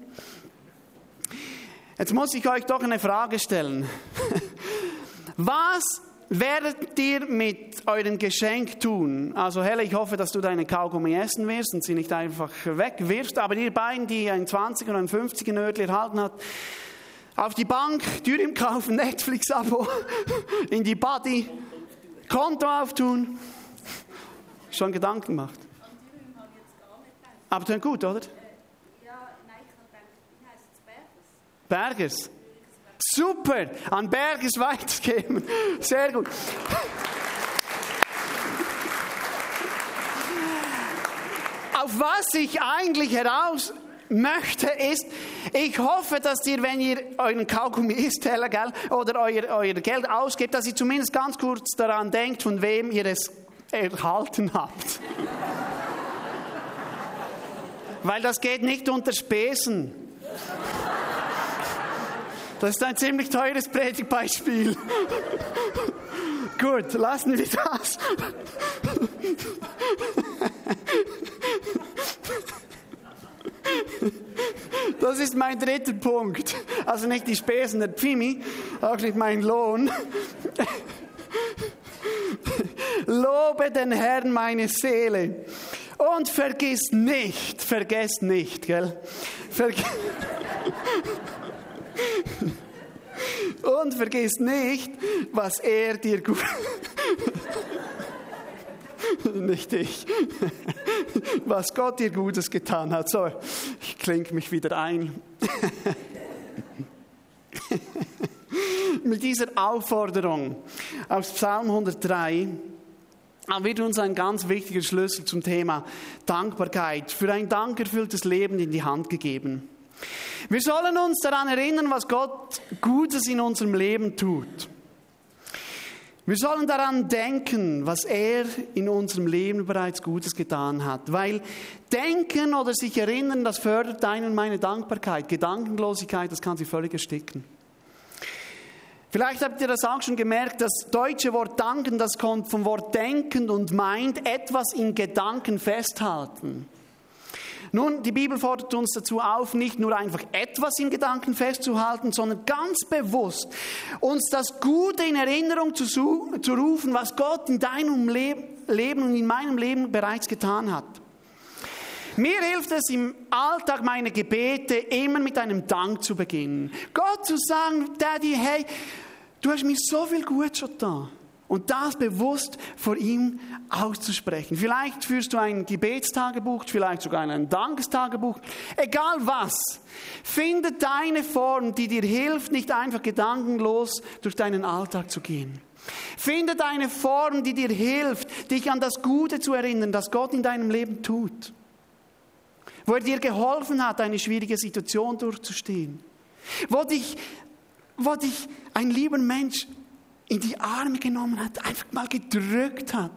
Jetzt muss ich euch doch eine Frage stellen. <laughs> Was werdet ihr mit eurem Geschenk tun? Also Helle, ich hoffe, dass du deine Kaugummi essen wirst und sie nicht einfach wegwirfst. Aber ihr beiden, die ein 20 oder ein 50er Nötli erhalten habt, auf die Bank, Tür im Kaufen, <laughs> Netflix-Abo, in die Body, Konto auftun. Schon Gedanken gemacht? Aber dann gut, oder? Bergers. Super, an Bergers weitergeben. Sehr gut. Auf was ich eigentlich heraus möchte, ist, ich hoffe, dass ihr, wenn ihr euren Kaugummi isst, oder euer, euer Geld ausgebt, dass ihr zumindest ganz kurz daran denkt, von wem ihr es erhalten habt. Weil das geht nicht unter Spesen. Das ist ein ziemlich teures Predigtbeispiel. Gut, lassen wir das. Das ist mein dritter Punkt. Also nicht die Spesen der Pfimi, auch nicht mein Lohn. Lobe den Herrn meine Seele. Und vergiss nicht, vergiss nicht, gell? Verg <laughs> Und vergiss nicht, was er dir gut. <laughs> nicht ich. <laughs> Was Gott dir Gutes getan hat. So, ich klinge mich wieder ein. Mit dieser Aufforderung aus Psalm 103 wird uns ein ganz wichtiger Schlüssel zum Thema Dankbarkeit für ein dankerfülltes Leben in die Hand gegeben. Wir sollen uns daran erinnern, was Gott Gutes in unserem Leben tut. Wir sollen daran denken, was er in unserem Leben bereits Gutes getan hat. Weil denken oder sich erinnern, das fördert deine und meine Dankbarkeit. Gedankenlosigkeit, das kann sie völlig ersticken. Vielleicht habt ihr das auch schon gemerkt, das deutsche Wort danken, das kommt vom Wort denken und meint etwas in Gedanken festhalten. Nun, die Bibel fordert uns dazu auf, nicht nur einfach etwas in Gedanken festzuhalten, sondern ganz bewusst uns das Gute in Erinnerung zu, zu rufen, was Gott in deinem Leben und in meinem Leben bereits getan hat. Mir hilft es im Alltag meine Gebete immer mit einem Dank zu beginnen. Gott zu sagen, Daddy, hey, du hast mir so viel Gutes schon da und das bewusst vor ihm auszusprechen. Vielleicht führst du ein Gebetstagebuch, vielleicht sogar ein Dankestagebuch, egal was. Finde deine Form, die dir hilft, nicht einfach gedankenlos durch deinen Alltag zu gehen. Finde deine Form, die dir hilft, dich an das Gute zu erinnern, das Gott in deinem Leben tut. Wo er dir geholfen hat, eine schwierige Situation durchzustehen. Wo dich, wo dich ein lieber Mensch in die Arme genommen hat, einfach mal gedrückt hat.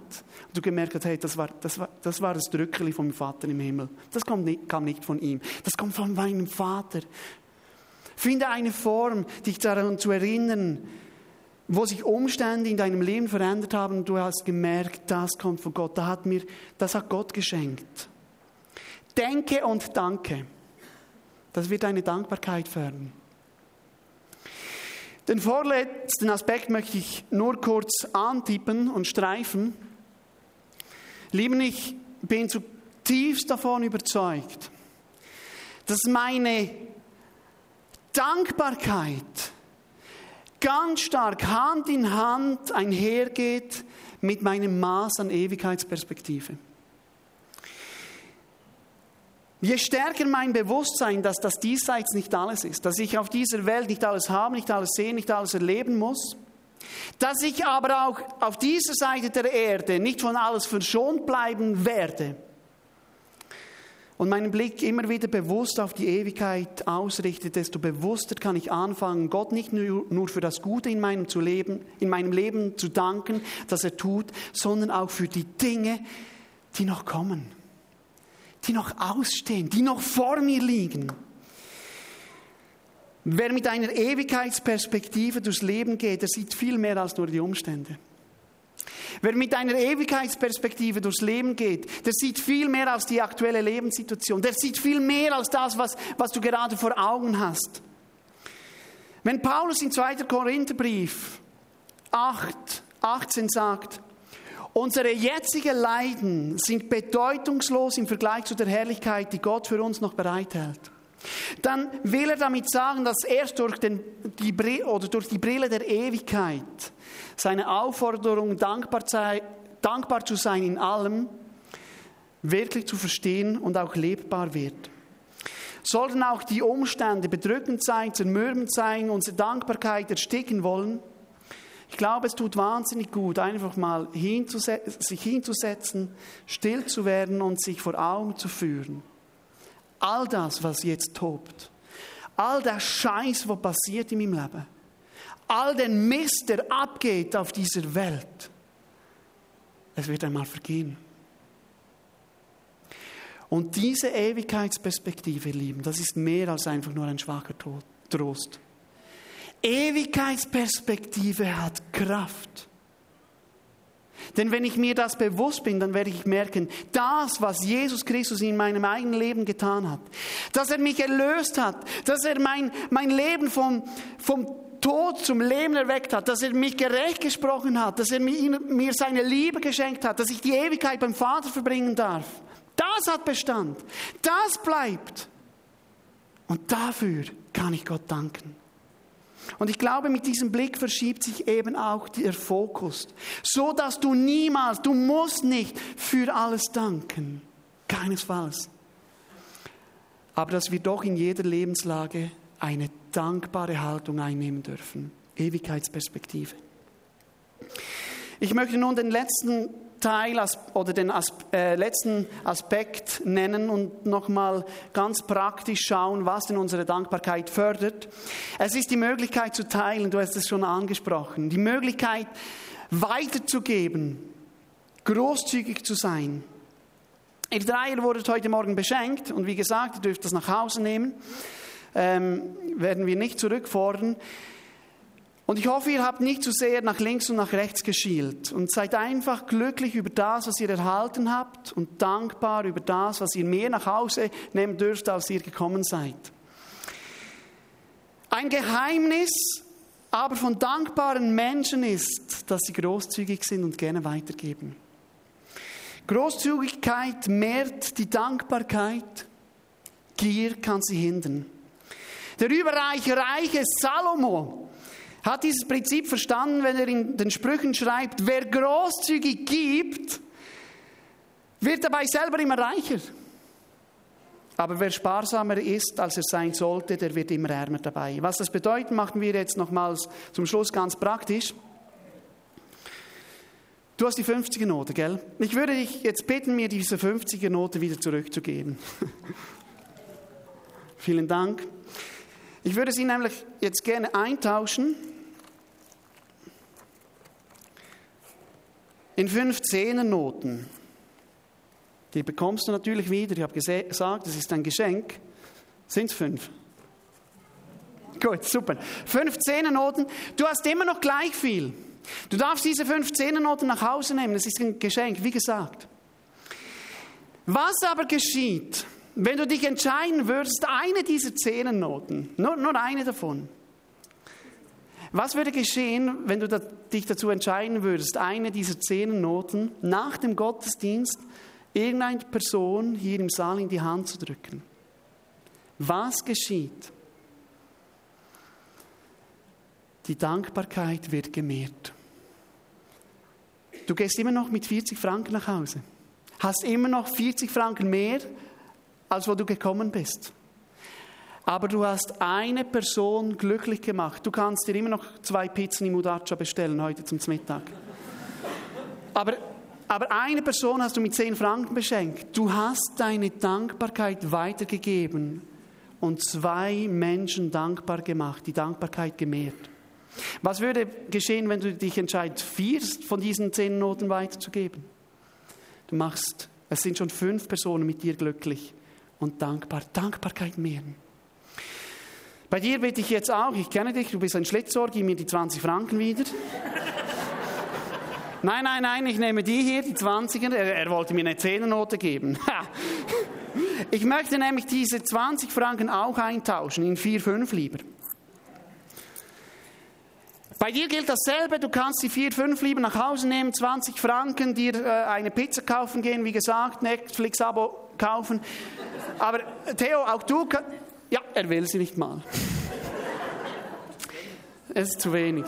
Und du gemerkt hast, hey, das war das, war, das, war das Drückeli vom Vater im Himmel. Das kommt nicht, kam nicht von ihm. Das kommt von meinem Vater. Finde eine Form, dich daran zu erinnern, wo sich Umstände in deinem Leben verändert haben und du hast gemerkt, das kommt von Gott. Das hat mir, das hat Gott geschenkt. Denke und danke. Das wird deine Dankbarkeit fördern. Den vorletzten Aspekt möchte ich nur kurz antippen und streifen. Lieben, ich bin zutiefst davon überzeugt, dass meine Dankbarkeit ganz stark Hand in Hand einhergeht mit meinem Maß an Ewigkeitsperspektive. Je stärker mein Bewusstsein, dass das diesseits nicht alles ist, dass ich auf dieser Welt nicht alles haben, nicht alles sehen, nicht alles erleben muss, dass ich aber auch auf dieser Seite der Erde nicht von alles verschont bleiben werde und meinen Blick immer wieder bewusst auf die Ewigkeit ausrichte, desto bewusster kann ich anfangen, Gott nicht nur für das Gute in meinem, zu leben, in meinem Leben zu danken, das er tut, sondern auch für die Dinge, die noch kommen die noch ausstehen, die noch vor mir liegen. Wer mit einer Ewigkeitsperspektive durchs Leben geht, der sieht viel mehr als nur die Umstände. Wer mit einer Ewigkeitsperspektive durchs Leben geht, der sieht viel mehr als die aktuelle Lebenssituation. Der sieht viel mehr als das, was, was du gerade vor Augen hast. Wenn Paulus in 2. Korintherbrief 8, 18 sagt, Unsere jetzigen Leiden sind bedeutungslos im Vergleich zu der Herrlichkeit, die Gott für uns noch bereithält. Dann will er damit sagen, dass erst durch, den, die, Brille, oder durch die Brille der Ewigkeit seine Aufforderung, dankbar, sei, dankbar zu sein in allem, wirklich zu verstehen und auch lebbar wird. Sollten auch die Umstände bedrückend sein, zermürbend sein, unsere Dankbarkeit ersticken wollen, ich glaube, es tut wahnsinnig gut, einfach mal hinzusetzen, sich hinzusetzen, still zu werden und sich vor Augen zu führen. All das, was jetzt tobt, all der Scheiß, was passiert in meinem Leben, all den Mist, der abgeht auf dieser Welt, es wird einmal vergehen. Und diese Ewigkeitsperspektive, Lieben, das ist mehr als einfach nur ein schwacher Trost. Ewigkeitsperspektive hat Kraft. Denn wenn ich mir das bewusst bin, dann werde ich merken, das, was Jesus Christus in meinem eigenen Leben getan hat, dass er mich erlöst hat, dass er mein, mein Leben vom, vom Tod zum Leben erweckt hat, dass er mich gerecht gesprochen hat, dass er mir seine Liebe geschenkt hat, dass ich die Ewigkeit beim Vater verbringen darf. Das hat Bestand. Das bleibt. Und dafür kann ich Gott danken. Und ich glaube, mit diesem Blick verschiebt sich eben auch der Fokus, so dass du niemals, du musst nicht für alles danken, keinesfalls. Aber dass wir doch in jeder Lebenslage eine dankbare Haltung einnehmen dürfen, Ewigkeitsperspektive. Ich möchte nun den letzten Teil oder den äh, letzten Aspekt nennen und nochmal ganz praktisch schauen, was denn unsere Dankbarkeit fördert. Es ist die Möglichkeit zu teilen, du hast es schon angesprochen, die Möglichkeit weiterzugeben, großzügig zu sein. Ihr Dreier wurdet heute Morgen beschenkt und wie gesagt, ihr dürft das nach Hause nehmen, ähm, werden wir nicht zurückfordern. Und ich hoffe, ihr habt nicht zu sehr nach links und nach rechts geschielt und seid einfach glücklich über das, was ihr erhalten habt und dankbar über das, was ihr mehr nach Hause nehmen dürft, als ihr gekommen seid. Ein Geheimnis aber von dankbaren Menschen ist, dass sie großzügig sind und gerne weitergeben. Großzügigkeit mehrt die Dankbarkeit, Gier kann sie hindern. Der überreiche reiche Salomo hat dieses Prinzip verstanden, wenn er in den Sprüchen schreibt, wer großzügig gibt, wird dabei selber immer reicher. Aber wer sparsamer ist, als er sein sollte, der wird immer ärmer dabei. Was das bedeutet, machen wir jetzt nochmals zum Schluss ganz praktisch. Du hast die 50er Note, gell? Ich würde dich jetzt bitten, mir diese 50er Note wieder zurückzugeben. <laughs> Vielen Dank. Ich würde sie nämlich jetzt gerne eintauschen in fünf Zehnernoten. Die bekommst du natürlich wieder. Ich habe gesagt, es ist ein Geschenk. Sind es fünf? Gut, super. Fünf Zehnernoten. Du hast immer noch gleich viel. Du darfst diese fünf Zehnernoten nach Hause nehmen. Das ist ein Geschenk, wie gesagt. Was aber geschieht, wenn du dich entscheiden würdest, eine dieser Zehnernoten, nur, nur eine davon, was würde geschehen, wenn du dich dazu entscheiden würdest, eine dieser zehn Noten nach dem Gottesdienst irgendeine Person hier im Saal in die Hand zu drücken? Was geschieht? Die Dankbarkeit wird gemehrt. Du gehst immer noch mit 40 Franken nach Hause. Hast immer noch 40 Franken mehr, als wo du gekommen bist. Aber du hast eine Person glücklich gemacht. Du kannst dir immer noch zwei Pizzen im Udaccia bestellen heute zum Mittag. Aber, aber eine Person hast du mit zehn Franken beschenkt. Du hast deine Dankbarkeit weitergegeben und zwei Menschen dankbar gemacht, die Dankbarkeit gemehrt. Was würde geschehen, wenn du dich entscheidest, vier von diesen zehn Noten weiterzugeben? Du machst, es sind schon fünf Personen mit dir glücklich und dankbar. Dankbarkeit mehren. Bei dir bitte ich jetzt auch, ich kenne dich, du bist ein Schlitzohr, gib mir die 20 Franken wieder. <laughs> nein, nein, nein, ich nehme die hier, die 20er. Er, er wollte mir eine Zehnernote geben. <laughs> ich möchte nämlich diese 20 Franken auch eintauschen in 4, 5 lieber. Bei dir gilt dasselbe, du kannst die 4, 5 lieber nach Hause nehmen, 20 Franken, dir äh, eine Pizza kaufen gehen, wie gesagt, Netflix-Abo kaufen. Aber Theo, auch du kannst... Ja, er will sie nicht mal. Es ist zu wenig.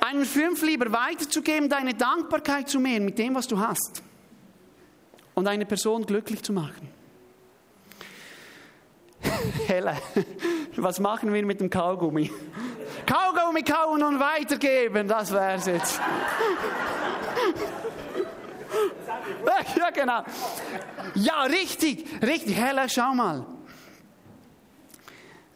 einen fünf lieber weiterzugeben, deine Dankbarkeit zu mehren mit dem, was du hast und eine Person glücklich zu machen. <laughs> Helle, was machen wir mit dem Kaugummi? Kaugummi kauen und weitergeben, das wär's jetzt. Ja, genau. Ja, richtig, richtig. Helle, schau mal.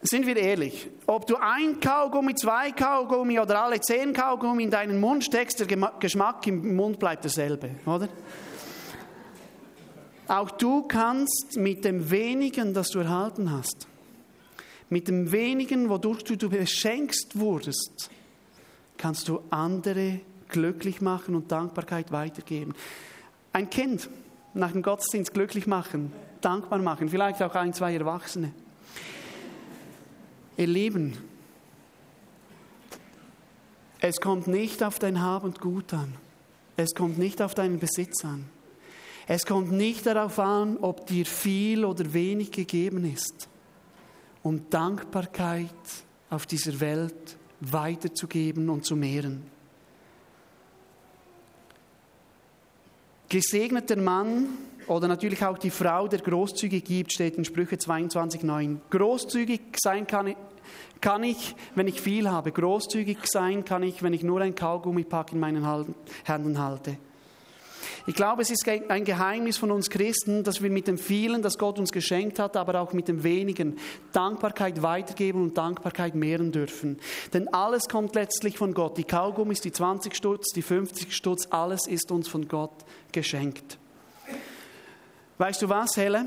Sind wir ehrlich, ob du ein Kaugummi, zwei Kaugummi oder alle zehn Kaugummi in deinen Mund steckst, der Geschmack im Mund bleibt derselbe, oder? Auch du kannst mit dem wenigen, das du erhalten hast, mit dem wenigen, wodurch du, beschenkst wurdest, kannst du andere glücklich machen und Dankbarkeit weitergeben. Ein Kind nach dem Gottesdienst glücklich machen, dankbar machen, vielleicht auch ein, zwei Erwachsene. Ihr Lieben, es kommt nicht auf dein Hab und Gut an. Es kommt nicht auf deinen Besitz an. Es kommt nicht darauf an, ob dir viel oder wenig gegeben ist, um Dankbarkeit auf dieser Welt weiterzugeben und zu mehren. Gesegneter Mann oder natürlich auch die Frau, der großzügig gibt, steht in Sprüche 22,9. Großzügig sein kann, kann ich, wenn ich viel habe. Großzügig sein kann ich, wenn ich nur ein Kaugummipack in meinen Händen halte. Ich glaube, es ist ein Geheimnis von uns Christen, dass wir mit dem vielen, das Gott uns geschenkt hat, aber auch mit dem wenigen Dankbarkeit weitergeben und Dankbarkeit mehren dürfen. Denn alles kommt letztlich von Gott. Die Kaugummis, die 20 Stutz, die 50 Stutz, alles ist uns von Gott geschenkt. Weißt du was, Helle?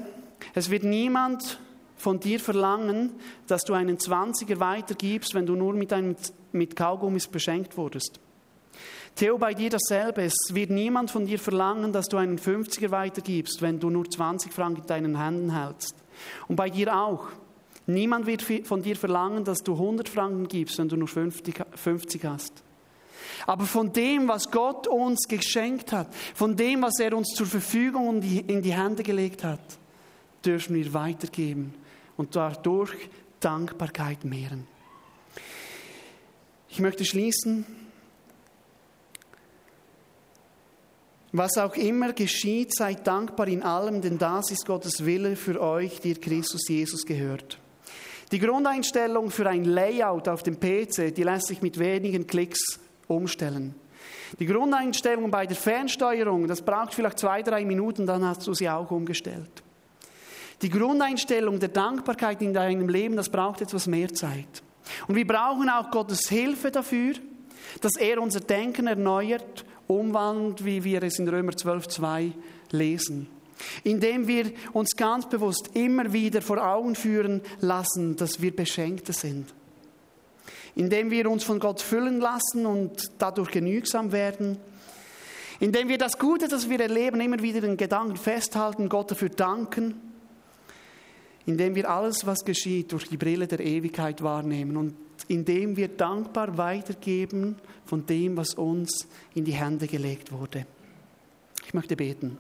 Es wird niemand von dir verlangen, dass du einen 20er weitergibst, wenn du nur mit, einem, mit Kaugummis beschenkt wurdest. Theo, bei dir dasselbe. Es wird niemand von dir verlangen, dass du einen 50er weitergibst, wenn du nur 20 Franken in deinen Händen hältst. Und bei dir auch. Niemand wird von dir verlangen, dass du 100 Franken gibst, wenn du nur 50, 50 hast. Aber von dem, was Gott uns geschenkt hat, von dem, was er uns zur Verfügung in die Hände gelegt hat, dürfen wir weitergeben und dadurch Dankbarkeit mehren. Ich möchte schließen. Was auch immer geschieht, seid dankbar in allem, denn das ist Gottes Wille für euch, die Christus Jesus gehört. Die Grundeinstellung für ein Layout auf dem PC, die lässt sich mit wenigen Klicks umstellen. Die Grundeinstellung bei der Fernsteuerung, das braucht vielleicht zwei, drei Minuten, dann hast du sie auch umgestellt. Die Grundeinstellung der Dankbarkeit in deinem Leben, das braucht etwas mehr Zeit. Und wir brauchen auch Gottes Hilfe dafür, dass er unser Denken erneuert, umwandelt, wie wir es in Römer 12,2 lesen. Indem wir uns ganz bewusst immer wieder vor Augen führen lassen, dass wir Beschenkte sind. Indem wir uns von Gott füllen lassen und dadurch genügsam werden, indem wir das Gute, das wir erleben, immer wieder in Gedanken festhalten, Gott dafür danken, indem wir alles, was geschieht, durch die Brille der Ewigkeit wahrnehmen und indem wir dankbar weitergeben von dem, was uns in die Hände gelegt wurde. Ich möchte beten.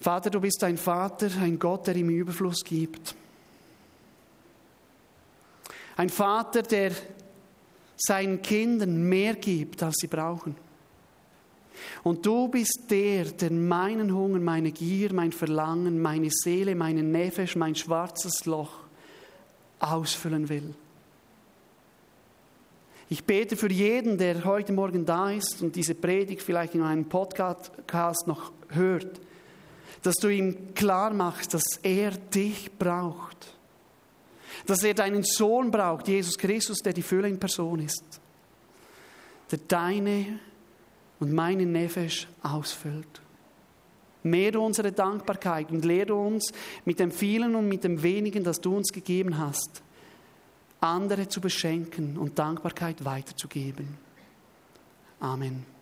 Vater, du bist ein Vater, ein Gott, der ihm Überfluss gibt. Ein Vater, der seinen Kindern mehr gibt, als sie brauchen. Und du bist der, der meinen Hunger, meine Gier, mein Verlangen, meine Seele, meinen Nefesh, mein schwarzes Loch ausfüllen will. Ich bete für jeden, der heute Morgen da ist und diese Predigt vielleicht in einem Podcast noch hört, dass du ihm klar machst, dass er dich braucht dass er deinen Sohn braucht, Jesus Christus, der die Fülle in Person ist, der deine und meine Nefesh ausfüllt. Mehre unsere Dankbarkeit und lehre uns mit dem vielen und mit dem wenigen, das du uns gegeben hast, andere zu beschenken und Dankbarkeit weiterzugeben. Amen.